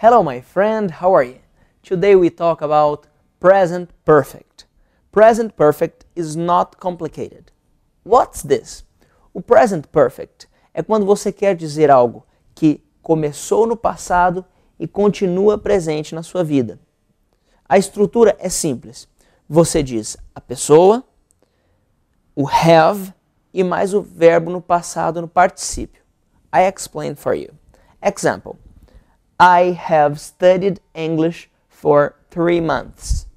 Hello, my friend, how are you? Today we talk about present perfect. Present perfect is not complicated. What's this? O present perfect é quando você quer dizer algo que começou no passado e continua presente na sua vida. A estrutura é simples. Você diz a pessoa, o have e mais o verbo no passado no particípio. I explain for you. Example: I have studied English for three months.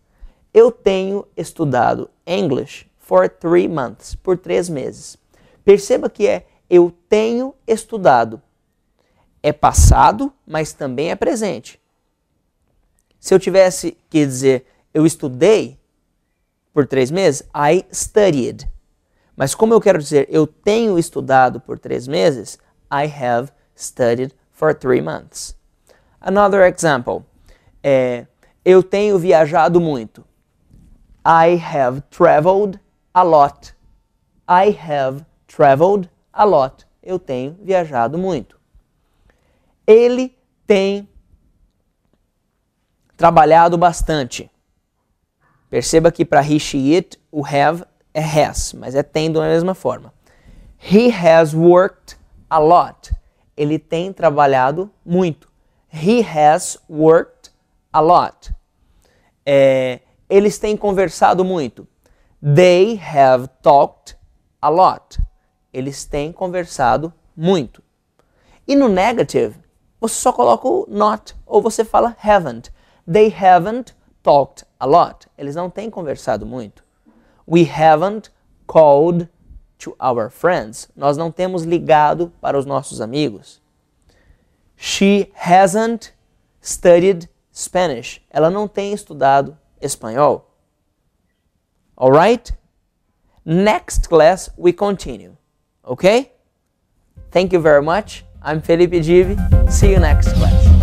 Eu tenho estudado English for three months, por três meses. Perceba que é eu tenho estudado. É passado, mas também é presente. Se eu tivesse que dizer eu estudei por três meses, I studied. Mas como eu quero dizer eu tenho estudado por três meses, I have studied for three months. Another example. É, eu tenho viajado muito. I have traveled a lot. I have traveled a lot. Eu tenho viajado muito. Ele tem trabalhado bastante. Perceba que para he, she, it, o have é has, mas é tem da mesma forma. He has worked a lot. Ele tem trabalhado muito. He has worked a lot. É, eles têm conversado muito. They have talked a lot. Eles têm conversado muito. E no negative, você só coloca o not ou você fala haven't. They haven't talked a lot. Eles não têm conversado muito. We haven't called to our friends. Nós não temos ligado para os nossos amigos. She hasn't studied Spanish. Ela não tem estudado espanhol. Alright? Next class we continue. Okay? Thank you very much. I'm Felipe Divi. See you next class.